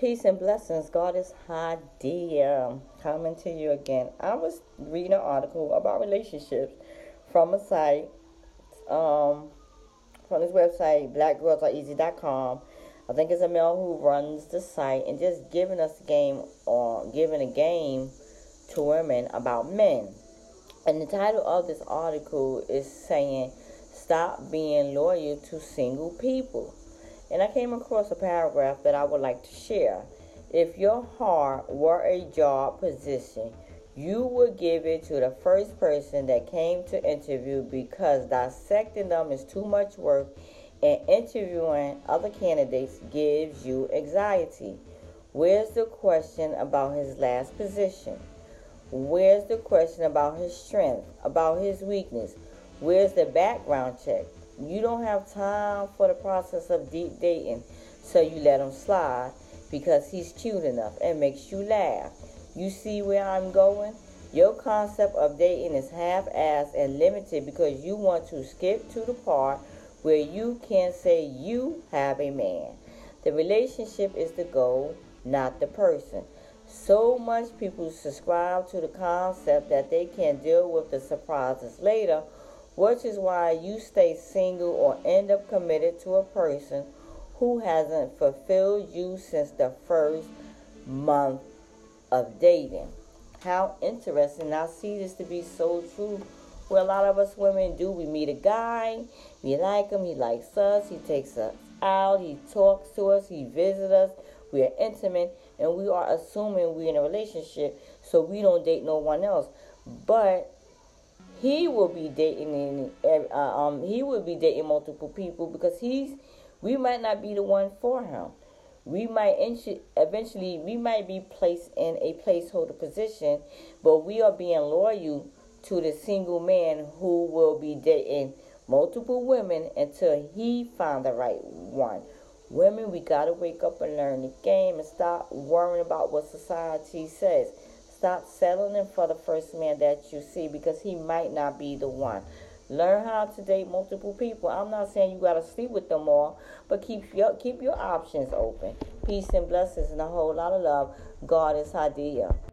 Peace and blessings. God is Hadia. Coming to you again. I was reading an article about relationships from a site, um, from this website, blackgirlsareasy.com. I think it's a male who runs the site and just giving us a game or giving a game to women about men. And the title of this article is saying, Stop being loyal to single people. And I came across a paragraph that I would like to share. If your heart were a job position, you would give it to the first person that came to interview because dissecting them is too much work and interviewing other candidates gives you anxiety. Where's the question about his last position? Where's the question about his strength, about his weakness? Where's the background check? You don't have time for the process of deep dating, so you let him slide because he's cute enough and makes you laugh. You see where I'm going? Your concept of dating is half-assed and limited because you want to skip to the part where you can say you have a man. The relationship is the goal, not the person. So much people subscribe to the concept that they can deal with the surprises later which is why you stay single or end up committed to a person who hasn't fulfilled you since the first month of dating. How interesting. I see this to be so true. Where a lot of us women do. We meet a guy, we like him, he likes us, he takes us out, he talks to us, he visits us, we are intimate, and we are assuming we're in a relationship, so we don't date no one else. But he will be dating uh, um he will be dating multiple people because he's we might not be the one for him. We might eventually we might be placed in a placeholder position, but we are being loyal to the single man who will be dating multiple women until he find the right one. Women, we gotta wake up and learn the game and stop worrying about what society says. Stop settling for the first man that you see because he might not be the one. Learn how to date multiple people. I'm not saying you gotta sleep with them all, but keep your keep your options open. Peace and blessings and a whole lot of love. Goddess Hadiyah.